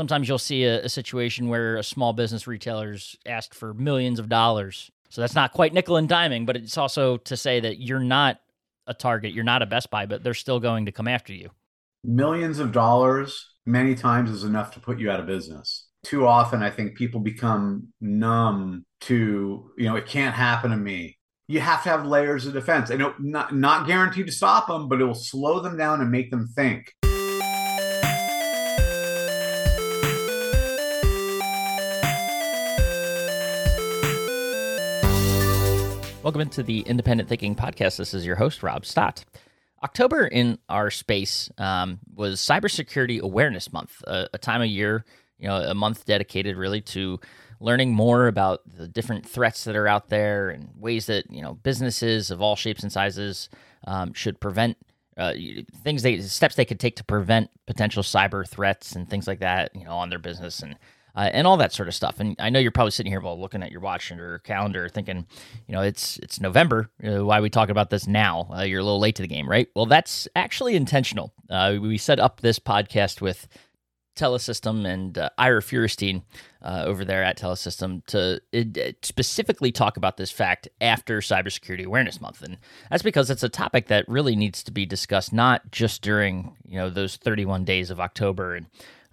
sometimes you'll see a, a situation where a small business retailer's asked for millions of dollars. So that's not quite nickel and diming, but it's also to say that you're not a target, you're not a Best Buy, but they're still going to come after you. Millions of dollars many times is enough to put you out of business. Too often, I think people become numb to, you know, it can't happen to me. You have to have layers of defense. I know not, not guaranteed to stop them, but it will slow them down and make them think. Welcome into the Independent Thinking Podcast. This is your host, Rob Stott. October in our space um, was Cybersecurity Awareness Month, a, a, time of year, you know, a month dedicated really to learning more about the different threats that are out there and ways that you know businesses of all shapes and sizes um, should prevent uh, things they steps they could take to prevent potential cyber threats and things like that, you know, on their business and uh, and all that sort of stuff. And I know you're probably sitting here while looking at your watch or calendar, thinking, you know, it's it's November. Uh, why are we talking about this now? Uh, you're a little late to the game, right? Well, that's actually intentional. Uh, we set up this podcast with Telesystem and uh, Ira Feuerstein uh, over there at Telesystem to specifically talk about this fact after Cybersecurity Awareness Month, and that's because it's a topic that really needs to be discussed not just during you know those 31 days of October and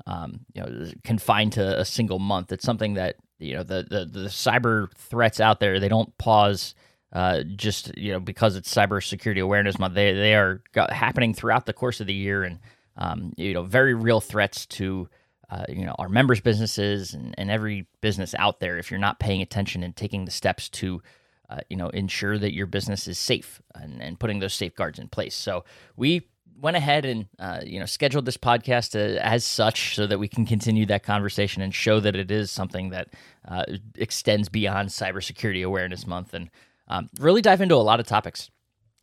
um, you know confined to a single month. It's something that you know the the, the cyber threats out there they don't pause uh, just you know because it's cybersecurity awareness month. They they are happening throughout the course of the year, and um, you know very real threats to. Uh, you know our members businesses and, and every business out there if you're not paying attention and taking the steps to uh, you know ensure that your business is safe and, and putting those safeguards in place so we went ahead and uh, you know scheduled this podcast to, as such so that we can continue that conversation and show that it is something that uh, extends beyond cybersecurity awareness month and um, really dive into a lot of topics.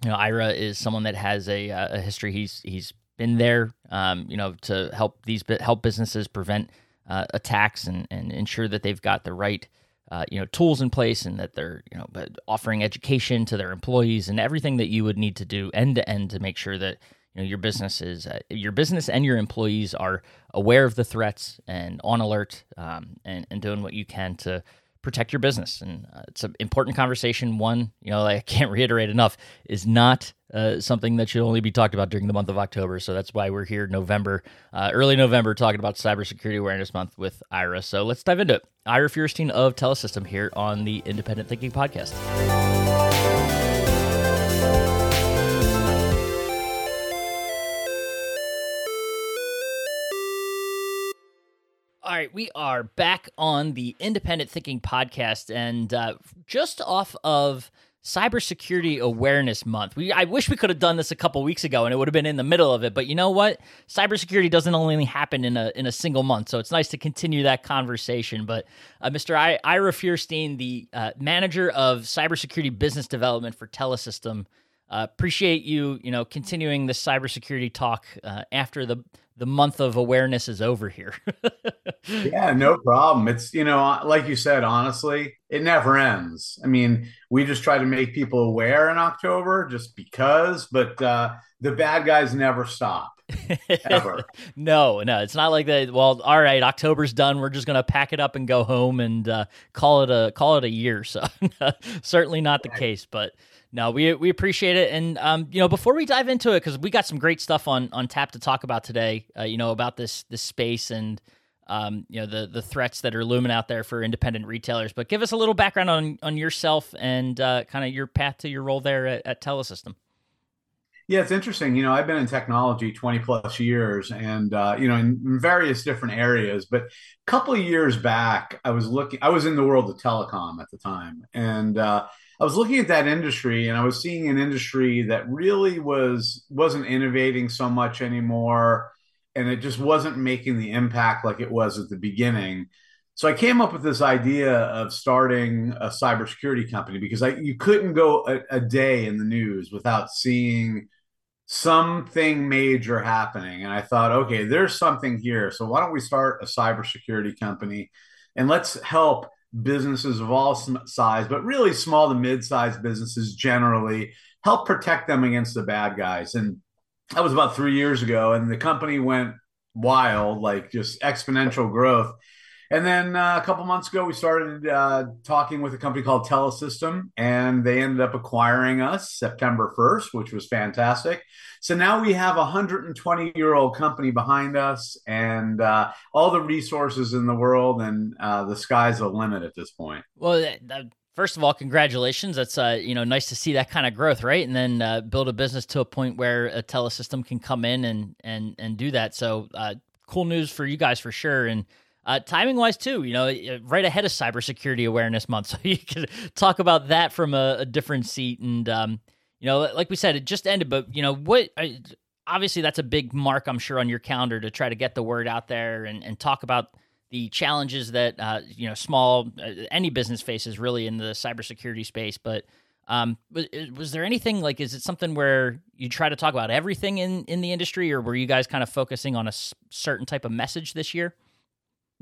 You know ira is someone that has a, uh, a history. He's he's been there um, you know to help these help businesses prevent uh, attacks and, and ensure that they've got the right uh, you know tools in place and that they're you know offering education to their employees and everything that you would need to do end to end to make sure that you know your business is uh, your business and your employees are aware of the threats and on alert um, and, and doing what you can to protect your business. And uh, it's an important conversation one you know i can't reiterate enough is not uh, something that should only be talked about during the month of october. So that's why we're here november uh, early november talking about cybersecurity awareness month with ira. So let's dive into it. Ira feuerstein of telesystem here on the independent thinking podcast All right, we are back on the Independent Thinking podcast, and uh, just off of Cybersecurity Awareness Month. We I wish we could have done this a couple weeks ago, and it would have been in the middle of it. But you know what? Cybersecurity doesn't only happen in a in a single month, so it's nice to continue that conversation. But uh, Mr. I, Ira Feuerstein, the uh, manager of cybersecurity business development for Telesystem, uh, appreciate you, you know, continuing this cybersecurity talk uh, after the the month of awareness is over here. yeah, no problem. It's, you know, like you said, honestly, it never ends. I mean, we just try to make people aware in October just because, but uh, the bad guys never stop. Ever. no, no, it's not like that. Well, all right, October's done. We're just gonna pack it up and go home and uh, call it a call it a year. So certainly not the case, but no, we we appreciate it, and um, you know, before we dive into it, because we got some great stuff on on tap to talk about today. Uh, you know, about this this space and um, you know the the threats that are looming out there for independent retailers. But give us a little background on on yourself and uh, kind of your path to your role there at, at Telesystem. Yeah, it's interesting. You know, I've been in technology 20 plus years and, uh, you know, in various different areas. But a couple of years back, I was looking, I was in the world of telecom at the time. And, uh, I was looking at that industry and I was seeing an industry that really was wasn't innovating so much anymore and it just wasn't making the impact like it was at the beginning. So I came up with this idea of starting a cybersecurity company because I you couldn't go a, a day in the news without seeing something major happening and I thought okay there's something here so why don't we start a cybersecurity company and let's help businesses of all size, but really small to mid-sized businesses generally, help protect them against the bad guys. And that was about three years ago, and the company went wild, like just exponential growth. And then uh, a couple months ago, we started uh, talking with a company called Telesystem, and they ended up acquiring us September 1st, which was fantastic. So now we have a 120 year old company behind us and uh, all the resources in the world, and uh, the sky's the limit at this point. Well, first of all, congratulations. That's uh, you know nice to see that kind of growth, right? And then uh, build a business to a point where a telesystem can come in and and and do that. So uh, cool news for you guys for sure. And uh, timing wise too, you know, right ahead of Cybersecurity Awareness Month, so you could talk about that from a, a different seat. And um, you know, like we said, it just ended, but you know what? I, obviously, that's a big mark, I'm sure, on your calendar to try to get the word out there and and talk about the challenges that uh, you know small uh, any business faces really in the cybersecurity space. But um, was, was, there anything like is it something where you try to talk about everything in in the industry, or were you guys kind of focusing on a s- certain type of message this year?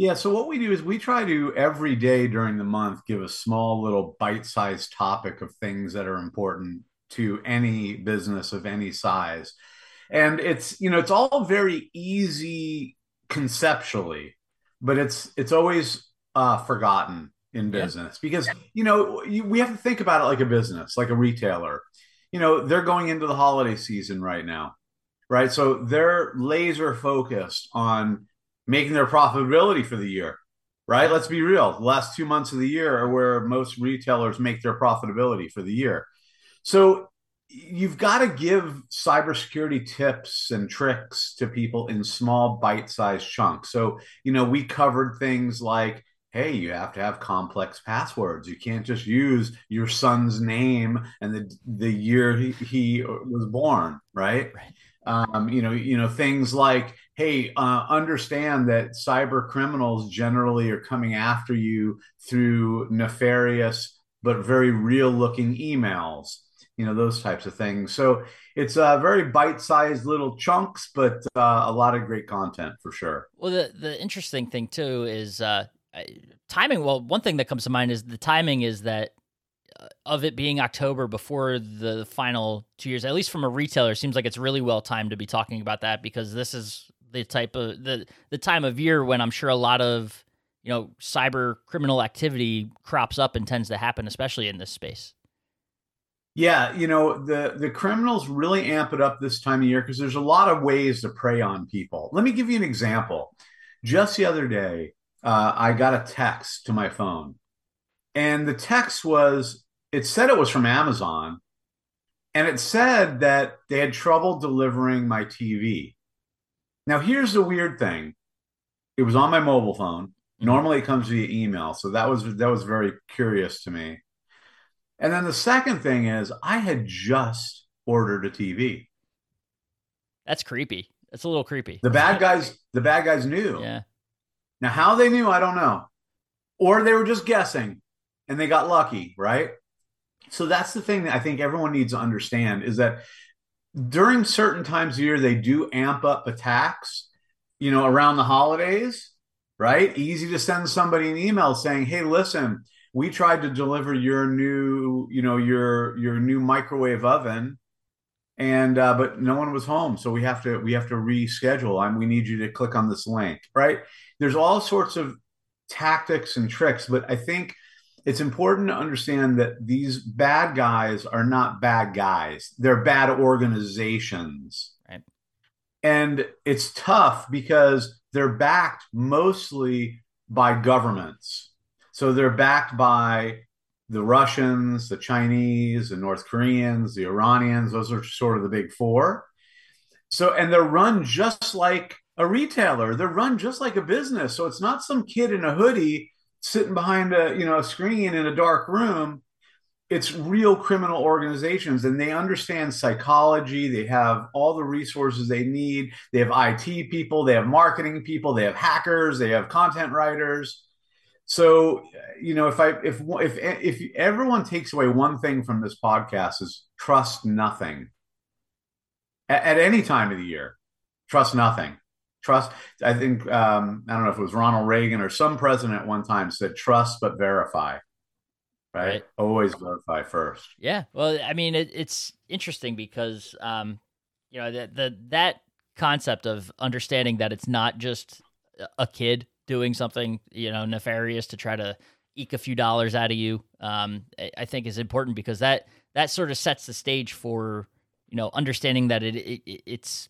Yeah, so what we do is we try to every day during the month give a small little bite-sized topic of things that are important to any business of any size. And it's, you know, it's all very easy conceptually but it's it's always uh, forgotten in business yeah. because you know you, we have to think about it like a business, like a retailer. You know, they're going into the holiday season right now, right? So they're laser focused on making their profitability for the year, right? Let's be real. The last two months of the year are where most retailers make their profitability for the year. So you've got to give cybersecurity tips and tricks to people in small bite-sized chunks. So, you know, we covered things like hey, you have to have complex passwords. You can't just use your son's name and the the year he, he was born, right? right. Um, you know, you know things like hey, uh, understand that cyber criminals generally are coming after you through nefarious but very real looking emails you know those types of things. So it's uh, very bite-sized little chunks but uh, a lot of great content for sure. Well the, the interesting thing too is uh, timing well one thing that comes to mind is the timing is that uh, of it being october before the final two years at least from a retailer seems like it's really well timed to be talking about that because this is the type of the the time of year when i'm sure a lot of you know cyber criminal activity crops up and tends to happen especially in this space yeah, you know, the the criminals really amp it up this time of year because there's a lot of ways to prey on people. Let me give you an example. Just the other day, uh, I got a text to my phone, and the text was it said it was from Amazon, and it said that they had trouble delivering my TV. Now, here's the weird thing: it was on my mobile phone. Mm-hmm. Normally, it comes via email, so that was that was very curious to me. And then the second thing is, I had just ordered a TV. That's creepy. That's a little creepy. The bad guys, the bad guys knew. Yeah. Now, how they knew, I don't know. Or they were just guessing and they got lucky, right? So that's the thing that I think everyone needs to understand is that during certain times of year, they do amp up attacks, you know, around the holidays, right? Easy to send somebody an email saying, hey, listen, we tried to deliver your new you know your your new microwave oven and uh, but no one was home so we have to we have to reschedule and we need you to click on this link right there's all sorts of tactics and tricks but i think it's important to understand that these bad guys are not bad guys they're bad organizations right and it's tough because they're backed mostly by governments so they're backed by the Russians, the Chinese, the North Koreans, the Iranians. Those are sort of the big four. So, and they're run just like a retailer. They're run just like a business. So it's not some kid in a hoodie sitting behind a you know a screen in a dark room. It's real criminal organizations, and they understand psychology. They have all the resources they need. They have IT people. They have marketing people. They have hackers. They have content writers so, you know, if I if if if everyone takes away one thing from this podcast is trust nothing at, at any time of the year, trust nothing. Trust. I think um, I don't know if it was Ronald Reagan or some president at one time said trust but verify. Right? right. Always verify first. Yeah. Well, I mean, it, it's interesting because um, you know that the that concept of understanding that it's not just a kid doing something you know nefarious to try to eke a few dollars out of you um, i think is important because that that sort of sets the stage for you know understanding that it, it it's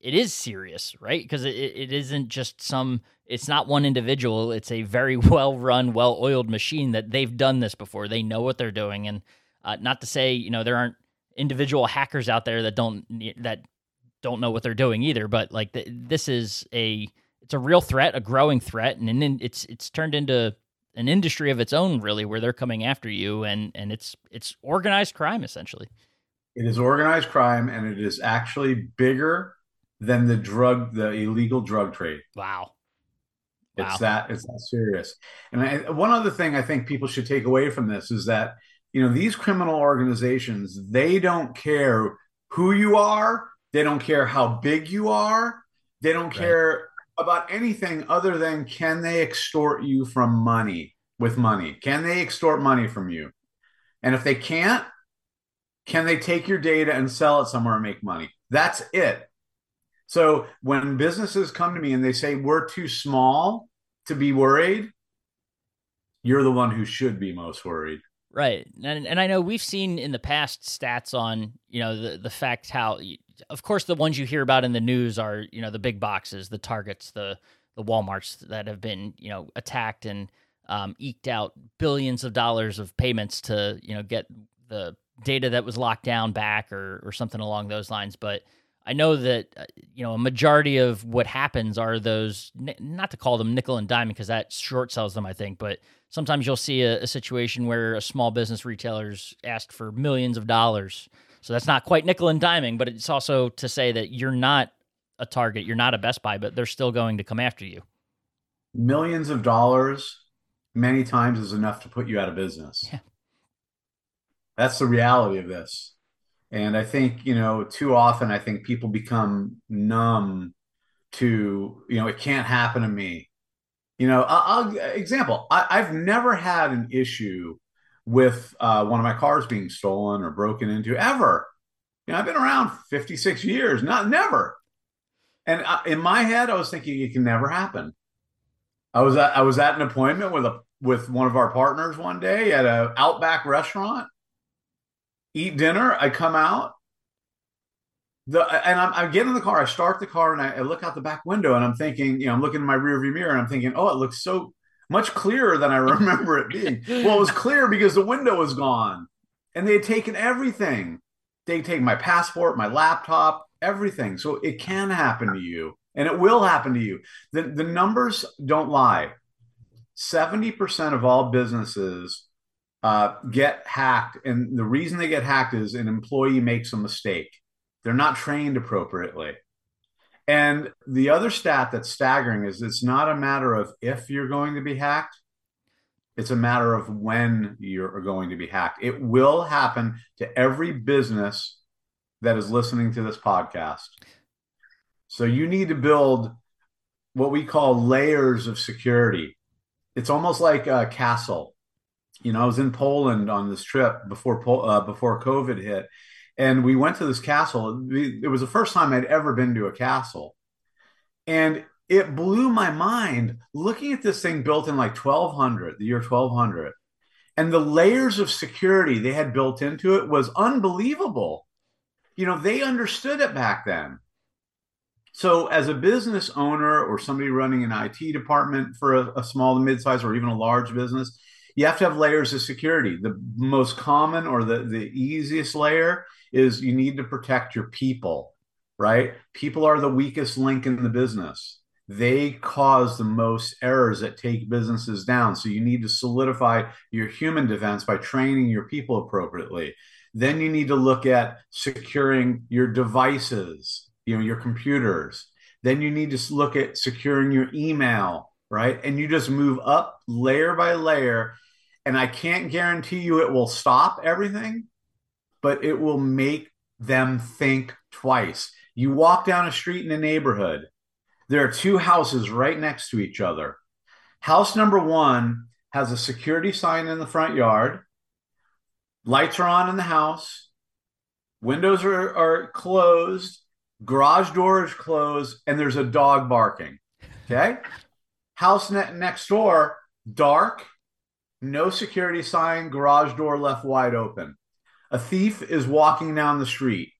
it is serious right? Because it, it isn't just some it's not one individual it's a very well run well oiled machine that they've done this before. They know what they're doing and uh, not to say you know there aren't individual hackers out there that don't that don't know what they're doing either but like this is a it's a real threat a growing threat and, and it's it's turned into an industry of its own really where they're coming after you and and it's it's organized crime essentially. It is organized crime and it is actually bigger than the drug the illegal drug trade wow it's wow. that it's that serious and I, one other thing i think people should take away from this is that you know these criminal organizations they don't care who you are they don't care how big you are they don't care about anything other than can they extort you from money with money? Can they extort money from you? And if they can't, can they take your data and sell it somewhere and make money? That's it. So when businesses come to me and they say we're too small to be worried, you're the one who should be most worried. Right. And and I know we've seen in the past stats on, you know, the the fact how of course, the ones you hear about in the news are you know the big boxes, the Targets, the the WalMarts that have been you know attacked and um, eked out billions of dollars of payments to you know get the data that was locked down back or or something along those lines. But I know that uh, you know a majority of what happens are those not to call them nickel and dime because that short sells them, I think, but sometimes you'll see a, a situation where a small business retailer's asked for millions of dollars so that's not quite nickel and diming, but it's also to say that you're not a target, you're not a Best Buy, but they're still going to come after you. Millions of dollars many times is enough to put you out of business. Yeah. That's the reality of this. And I think, you know, too often I think people become numb to, you know, it can't happen to me. You know, I'll, example, I, I've never had an issue with uh, one of my cars being stolen or broken into ever. You know, I've been around 56 years, not never. And I, in my head, I was thinking it can never happen. I was at, I was at an appointment with a with one of our partners one day at a Outback restaurant. Eat dinner. I come out. The, and I'm, I get in the car. I start the car and I, I look out the back window and I'm thinking, you know, I'm looking in my rearview mirror and I'm thinking, oh, it looks so much clearer than I remember it being. Well, it was clear because the window was gone and they had taken everything. They take my passport, my laptop, everything. So it can happen to you and it will happen to you. The, the numbers don't lie. 70% of all businesses uh, get hacked. And the reason they get hacked is an employee makes a mistake. They're not trained appropriately. And the other stat that's staggering is it's not a matter of if you're going to be hacked, it's a matter of when you're going to be hacked. It will happen to every business that is listening to this podcast. So you need to build what we call layers of security. It's almost like a castle. You know, I was in Poland on this trip before uh, before COVID hit, and we went to this castle. It was the first time I'd ever been to a castle. And it blew my mind looking at this thing built in like 1200, the year 1200. And the layers of security they had built into it was unbelievable. You know, they understood it back then. So, as a business owner or somebody running an IT department for a, a small to mid-size or even a large business, you have to have layers of security. The most common or the, the easiest layer is you need to protect your people, right? People are the weakest link in the business. They cause the most errors that take businesses down. So you need to solidify your human defense by training your people appropriately. Then you need to look at securing your devices, you know, your computers. Then you need to look at securing your email, right? And you just move up layer by layer. And I can't guarantee you it will stop everything, but it will make them think twice. You walk down a street in a neighborhood, there are two houses right next to each other. House number one has a security sign in the front yard, lights are on in the house, windows are, are closed, garage door is closed, and there's a dog barking. Okay. House next door, dark, no security sign, garage door left wide open. A thief is walking down the street.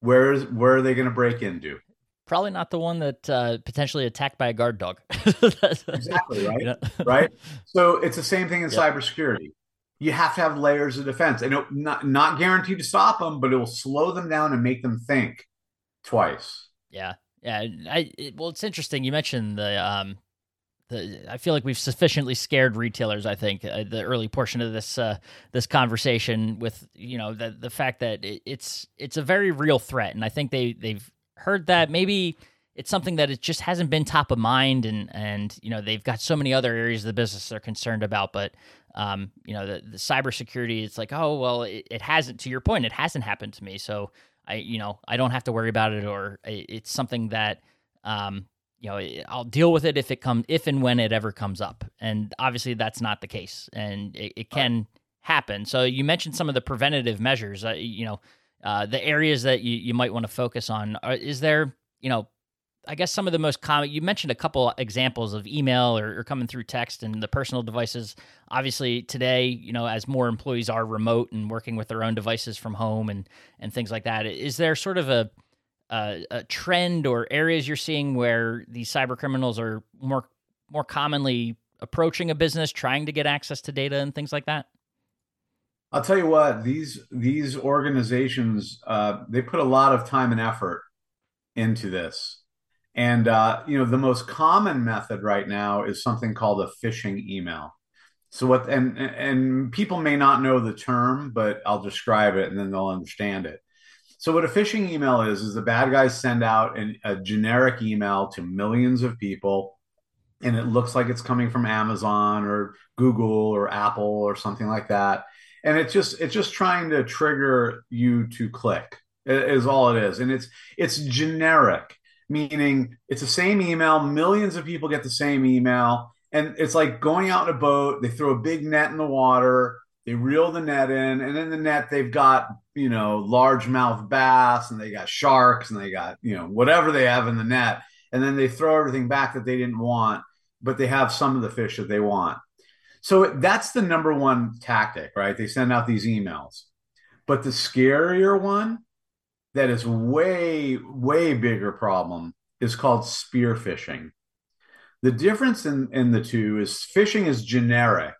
Where is where are they going to break into? Probably not the one that uh, potentially attacked by a guard dog. exactly right. Yeah. right. So it's the same thing in yep. cybersecurity. You have to have layers of defense, and it, not not guaranteed to stop them, but it will slow them down and make them think twice. Yeah, yeah. I it, well, it's interesting. You mentioned the um, the, I feel like we've sufficiently scared retailers. I think uh, the early portion of this uh, this conversation with you know the the fact that it, it's it's a very real threat, and I think they they've heard that maybe it's something that it just hasn't been top of mind, and and you know they've got so many other areas of the business they're concerned about, but um, you know the the cybersecurity, it's like oh well, it, it hasn't. To your point, it hasn't happened to me, so I you know I don't have to worry about it, or it's something that um, you know i'll deal with it if it comes if and when it ever comes up. And obviously that's not the case. And it, it can happen. So you mentioned some of the preventative measures. Uh, you know uh, the areas that you, you might want to focus on uh, is there you know i guess some of the most common you mentioned a couple examples of email or, or coming through text and the personal devices. Obviously today you know as more employees are remote and working with their own devices from home and and things like that is there sort of a a trend or areas you're seeing where these cyber criminals are more more commonly approaching a business, trying to get access to data and things like that? I'll tell you what these these organizations uh, they put a lot of time and effort into this, and uh, you know the most common method right now is something called a phishing email. So what and and people may not know the term, but I'll describe it and then they'll understand it. So what a phishing email is is the bad guys send out an, a generic email to millions of people, and it looks like it's coming from Amazon or Google or Apple or something like that, and it's just it's just trying to trigger you to click is all it is, and it's it's generic, meaning it's the same email. Millions of people get the same email, and it's like going out in a boat. They throw a big net in the water they reel the net in, and in the net they've got you know largemouth bass, and they got sharks, and they got you know whatever they have in the net, and then they throw everything back that they didn't want, but they have some of the fish that they want. So that's the number one tactic, right? They send out these emails, but the scarier one, that is way way bigger problem, is called spear phishing. The difference in, in the two is phishing is generic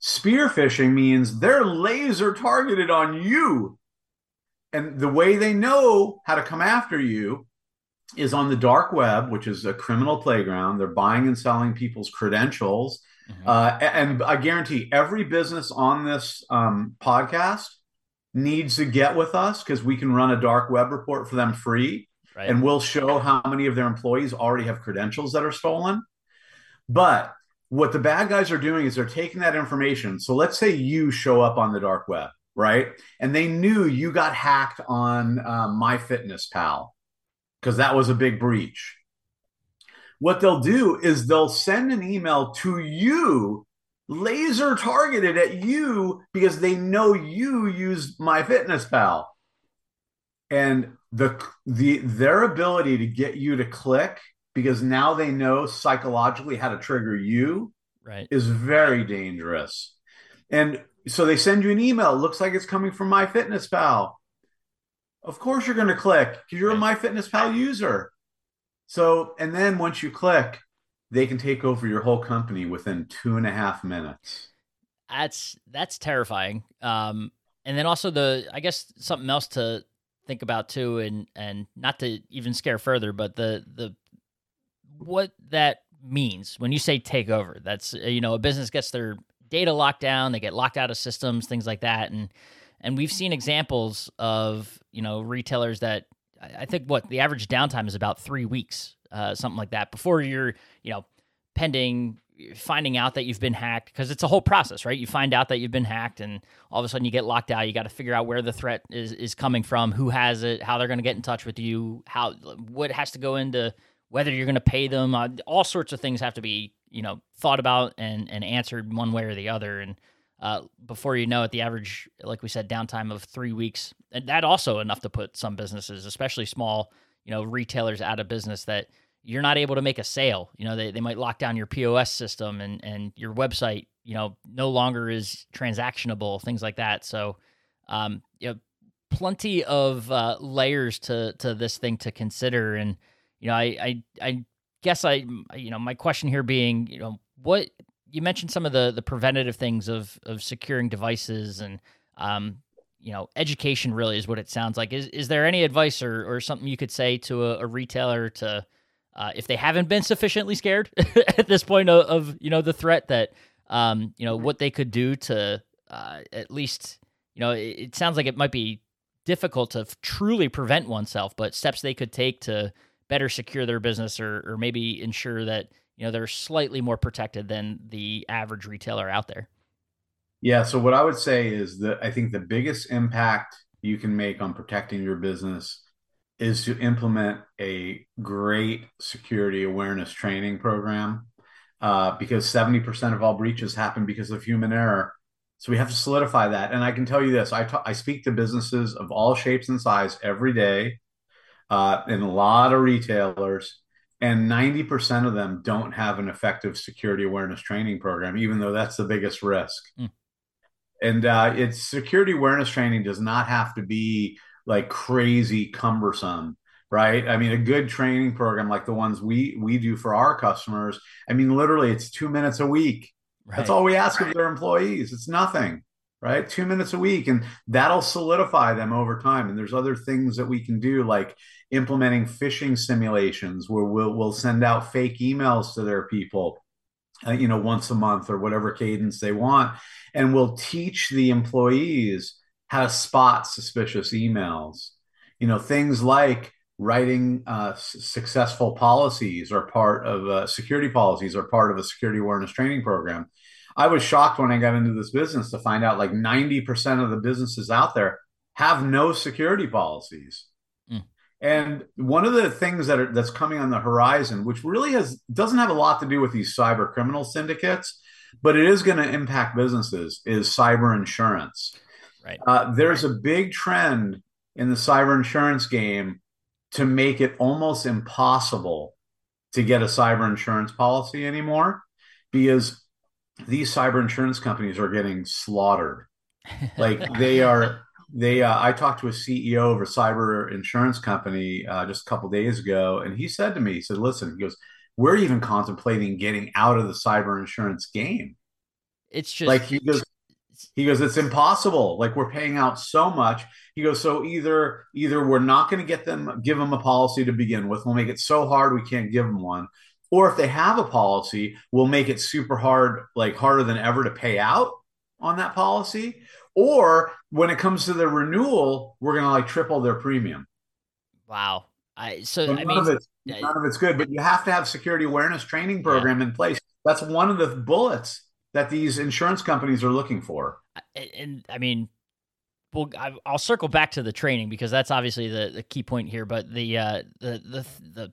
Spear phishing means they're laser targeted on you. And the way they know how to come after you is on the dark web, which is a criminal playground. They're buying and selling people's credentials. Mm-hmm. Uh, and I guarantee every business on this um, podcast needs to get with us because we can run a dark web report for them free. Right. And we'll show how many of their employees already have credentials that are stolen. But what the bad guys are doing is they're taking that information. So let's say you show up on the dark web, right? And they knew you got hacked on um, MyFitnessPal because that was a big breach. What they'll do is they'll send an email to you, laser targeted at you because they know you use MyFitnessPal. And the the their ability to get you to click because now they know psychologically how to trigger you right. is very dangerous. And so they send you an email. Looks like it's coming from MyFitnessPal. Of course you're going to click because you're right. a MyFitnessPal user. So and then once you click they can take over your whole company within two and a half minutes. That's that's terrifying. Um and then also the i guess something else to think about too and and not to even scare further but the the what that means when you say take over. That's uh, you know a business gets their data locked down, they get locked out of systems, things like that, and and we've seen examples of you know retailers that I think what the average downtime is about three weeks, uh, something like that, before you're you know pending finding out that you've been hacked because it's a whole process, right? You find out that you've been hacked, and all of a sudden you get locked out. You got to figure out where the threat is is coming from, who has it, how they're going to get in touch with you, how what has to go into whether you're going to pay them, uh, all sorts of things have to be you know thought about and and answered one way or the other. And uh, before you know it, the average, like we said, downtime of three weeks, and that also enough to put some businesses, especially small, you know, retailers out of business that you're not able to make a sale. You know, they, they might lock down your POS system and, and your website, you know, no longer is transactionable, things like that. So, um, you know, plenty of uh, layers to, to this thing to consider. And, you know, I, I, I guess I, you know, my question here being, you know, what you mentioned some of the the preventative things of of securing devices and um, you know education really is what it sounds like. Is is there any advice or or something you could say to a, a retailer to uh, if they haven't been sufficiently scared at this point of, of, you know the threat that um, you know what they could do to uh, at least you know it, it, sounds like it might be difficult to f- truly prevent oneself, but steps they could take to better secure their business or or maybe ensure that you know they're slightly more protected than the average retailer out there. Yeah so what i would say is that i think the biggest impact you can make on protecting your business is to implement a great security awareness training program uh, because 70% of all breaches happen because of human error. So we have to solidify that. And i can tell you this I, I speak to businesses of all shapes and size every day uh, and a lot of retailers and 90% of them don't have an effective security awareness training program even though that's the biggest risk mm. and uh, it's security awareness training does not have to be like crazy cumbersome right i mean a good training program like the ones we we do for our customers i mean literally it's two minutes a week right. that's all we ask right. of their employees it's nothing right? Two minutes a week and that'll solidify them over time. And there's other things that we can do like implementing phishing simulations where we'll, we'll send out fake emails to their people uh, you know once a month or whatever cadence they want. And we'll teach the employees how to spot suspicious emails. You know things like writing uh, successful policies or part of uh, security policies or part of a security awareness training program i was shocked when i got into this business to find out like 90% of the businesses out there have no security policies and one of the things that are that's coming on the horizon, which really has doesn't have a lot to do with these cyber criminal syndicates, but it is going to impact businesses, is cyber insurance. Right. Uh, there's a big trend in the cyber insurance game to make it almost impossible to get a cyber insurance policy anymore because these cyber insurance companies are getting slaughtered. Like they are they uh, i talked to a ceo of a cyber insurance company uh, just a couple days ago and he said to me he said listen he goes we're even contemplating getting out of the cyber insurance game. It's just like he goes he goes it's impossible. Like we're paying out so much. He goes so either either we're not going to get them give them a policy to begin with. We'll make it so hard we can't give them one or if they have a policy we'll make it super hard like harder than ever to pay out on that policy or when it comes to the renewal, we're going to like triple their premium. Wow. I so, so I mean, of it's, none of it's good, but you have to have security awareness training program yeah. in place. That's one of the bullets that these insurance companies are looking for. And I mean, well, I'll circle back to the training because that's obviously the, the key point here. But the uh, the the the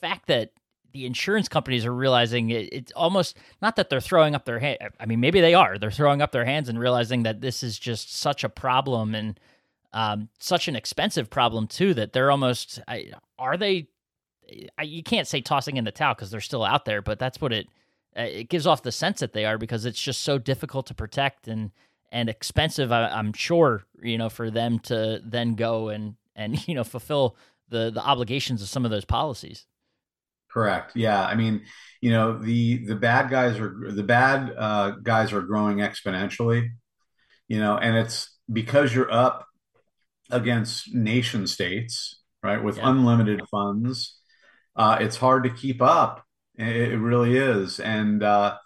fact that the insurance companies are realizing it, it's almost not that they're throwing up their hand. I mean, maybe they are. They're throwing up their hands and realizing that this is just such a problem and um, such an expensive problem too that they're almost I, are they? I, you can't say tossing in the towel because they're still out there, but that's what it it gives off the sense that they are because it's just so difficult to protect and and expensive. I, I'm sure you know for them to then go and and you know fulfill the the obligations of some of those policies. Correct. Yeah. I mean, you know, the the bad guys are the bad uh, guys are growing exponentially. You know, and it's because you're up against nation states, right, with yeah. unlimited funds. Uh, it's hard to keep up. It, it really is, and uh,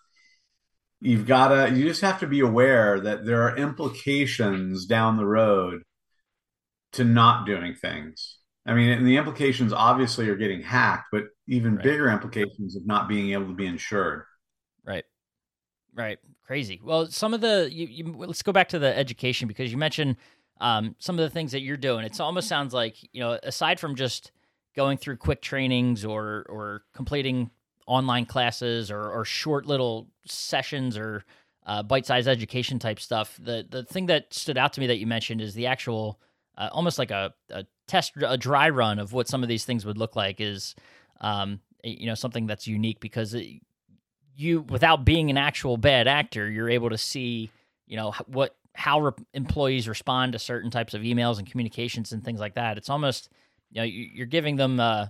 you've got to. You just have to be aware that there are implications down the road to not doing things. I mean, and the implications obviously are getting hacked, but even right. bigger implications of not being able to be insured. Right. Right. Crazy. Well, some of the you, you let's go back to the education because you mentioned um, some of the things that you're doing. It almost sounds like you know, aside from just going through quick trainings or or completing online classes or, or short little sessions or uh, bite-sized education type stuff. The the thing that stood out to me that you mentioned is the actual, uh, almost like a, a test, a dry run of what some of these things would look like. Is um, you know something that's unique because it, you, without being an actual bad actor, you're able to see you know what how re- employees respond to certain types of emails and communications and things like that. It's almost you know you're giving them uh,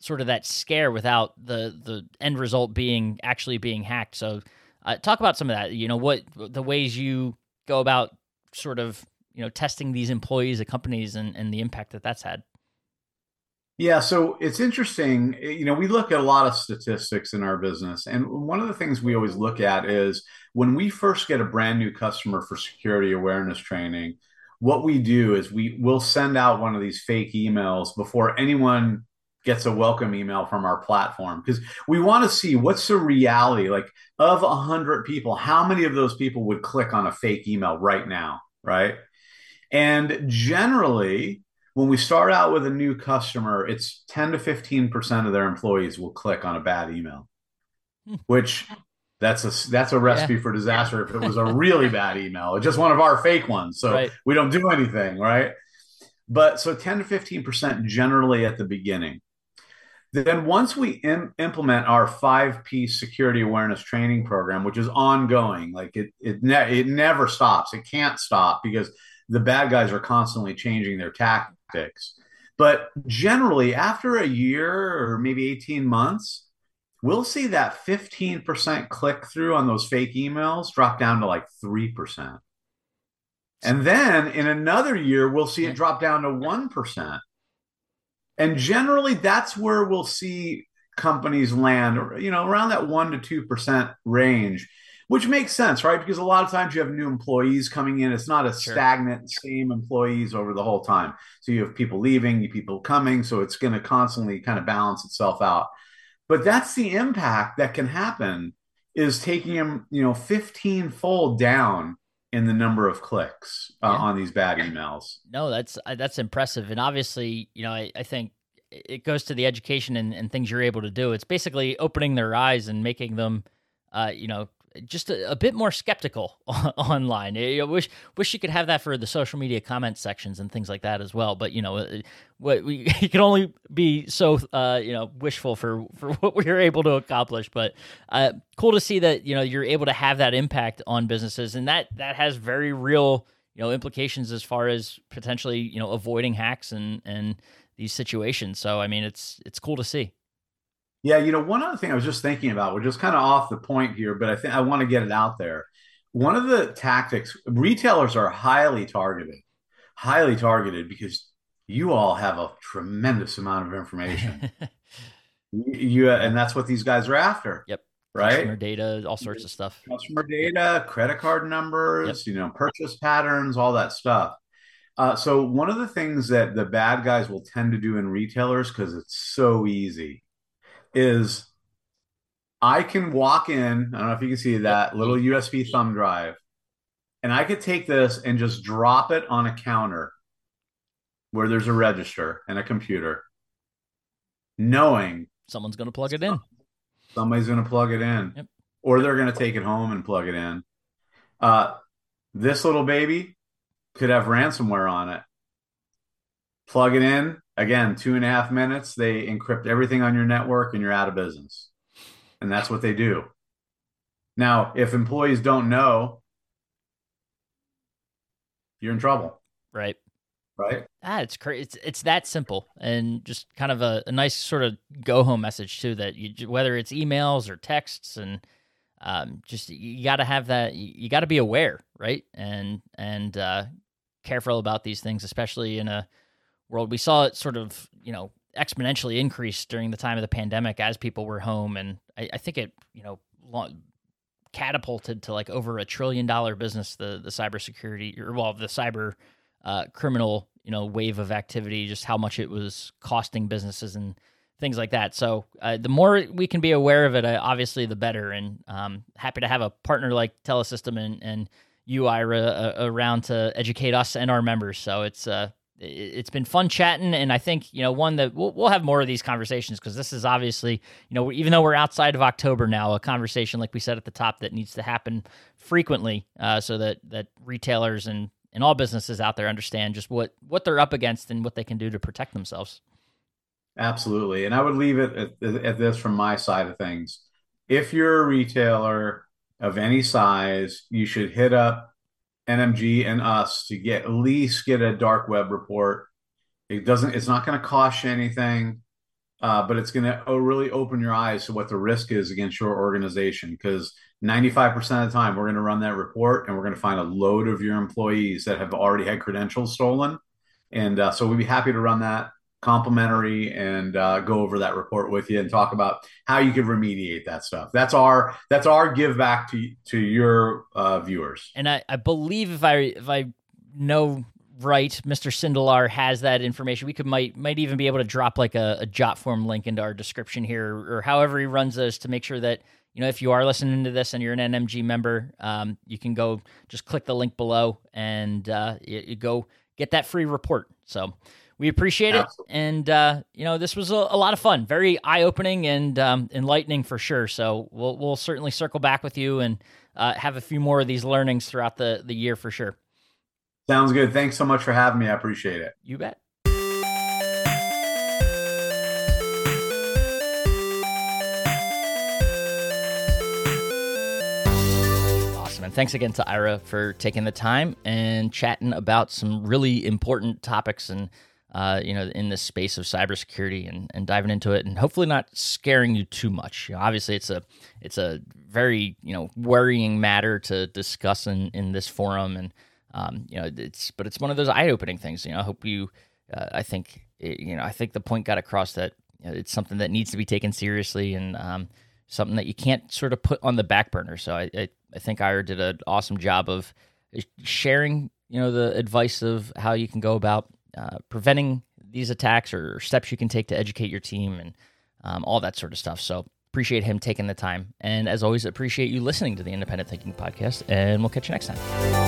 sort of that scare without the the end result being actually being hacked. So uh, talk about some of that. You know what the ways you go about sort of you know testing these employees at companies and, and the impact that that's had. Yeah, so it's interesting. Eh, you know, we look at a lot of statistics in our business, and one of the things we always look at is when we first get a brand new customer for security awareness training, what we do is we will send out one of these fake emails before anyone gets a welcome email from our platform because we want to see what's the reality like of a hundred people how many of those people would click on a fake email right now right and generally when we start out with a new customer, it's 10 to 15% of their employees will click on a bad email, hmm. which that's a that's a recipe yeah. for disaster if it was a really bad email, it's just one of our fake ones. So right. we don't do anything, right? But so 10 to 15% generally at the beginning. Then once we Im- implement our five piece security awareness training program, which is ongoing, like it it, ne- it never stops. It can't stop because the bad guys are constantly changing their tactics. But generally, after a year or maybe 18 months, we'll see that 15% click through on those fake emails drop down to like 3%. And then in another year, we'll see it drop down to 1%. And generally, that's where we'll see companies land, you know, around that 1% to 2% range which makes sense, right? Because a lot of times you have new employees coming in. It's not a sure. stagnant same employees over the whole time. So you have people leaving, you people coming. So it's going to constantly kind of balance itself out. But that's the impact that can happen is taking them, you know, 15 fold down in the number of clicks uh, yeah. on these bad emails. No, that's uh, that's impressive, and obviously, you know, I, I think it goes to the education and, and, things you're able to do. It's basically opening their eyes and making them, uh, you know, just a, a, bit more skeptical online. I wish wish you could have that for the social media comment sections and things like that as well. But you know, uh, what we you can only be so uh, you know wishful for for what we are able to accomplish. But uh, cool to see that you know you're able to have that impact on businesses, and that that has very real you know implications as far as potentially you know avoiding hacks and and these situations. So I mean, it's it's cool to see. Yeah, you know, one other thing I was just thinking about, we're just kind of off the point here, but I think I want to get it out there. One of the tactics, retailers are highly targeted, highly targeted because you all have a tremendous amount of information. you, and that's what these guys are after. Yep. Right. Customer data, all sorts of stuff. Customer data, credit card numbers, yep. you know, purchase patterns, all that stuff. Uh, so one of the things that the bad guys will tend to do in retailers because it's so easy is I can walk in. I don't know if you can see that little USB thumb drive, and I could take this and just drop it on a counter where there's a register and a computer, knowing someone's going to plug it in. Somebody's going to plug it in, yep. or they're going to take it home and plug it in. Uh, this little baby could have ransomware on it. Plug it in, again, two and a half minutes, they encrypt everything on your network and you're out of business. And that's what they do. Now, if employees don't know, you're in trouble. Right. Right. Ah, it's crazy. It's it's that simple, and just kind of a, a nice sort of go home message too. That you whether it's emails or texts, and um, just you got to have that. You, you got to be aware, right? And and uh, careful about these things, especially in a world. We saw it sort of, you know, exponentially increase during the time of the pandemic as people were home, and I, I think it, you know, catapulted to like over a trillion dollar business. The the cybersecurity well, the cyber uh, criminal, you know, wave of activity, just how much it was costing businesses and things like that. So uh, the more we can be aware of it, uh, obviously, the better. And um, happy to have a partner like Telesystem and and you, Ira, around to educate us and our members. So it's uh, it's been fun chatting, and I think you know one that we'll, we'll have more of these conversations because this is obviously you know even though we're outside of October now, a conversation like we said at the top that needs to happen frequently, uh, so that that retailers and and all businesses out there understand just what what they're up against and what they can do to protect themselves. Absolutely, and I would leave it at, at this from my side of things. If you're a retailer of any size, you should hit up NMG and us to get at least get a dark web report. It doesn't. It's not going to cost you anything, uh, but it's going to oh, really open your eyes to what the risk is against your organization. Because 95% of the time, we're going to run that report and we're going to find a load of your employees that have already had credentials stolen. And uh, so we'd be happy to run that complimentary and uh, go over that report with you and talk about how you could remediate that stuff. That's our that's our give back to to your uh, viewers. And I, I believe if I if I know right, Mr. Sindelar has that information. We could might might even be able to drop like a, a JotForm link into our description here or however he runs those to make sure that you know if you are listening to this and you're an NMG member, um, you can go just click the link below and uh, you, you go get that free report. So we appreciate it. And, uh, you know, this was a, a, lot of fun, very eye opening and um, enlightening for sure. So we'll, we'll certainly circle back with you and uh, have a few more of these learnings throughout the, the year for sure. Sounds good. Thanks so much for having me. I appreciate it. You bet. Awesome and thanks again to Ira for taking the time and chatting about some really important topics and uh, you know, in this space of cybersecurity and, and diving into it, and hopefully not scaring you too much. You know, obviously, it's a it's a very you know worrying matter to discuss in, in this forum, and um, you know, it's but it's one of those eye opening things. You know, I hope you, uh, I think it, you know, I think the point got across that you know, it's something that needs to be taken seriously and um, something that you can't sort of put on the back burner. So I I, I think Ira did an awesome job of sharing you know the advice of how you can go about uh, preventing these attacks or steps you can take to educate your team and um, all that sort of stuff. So appreciate him taking the time. And as always, appreciate you listening to the Independent Thinking Podcast. And we'll catch you next time.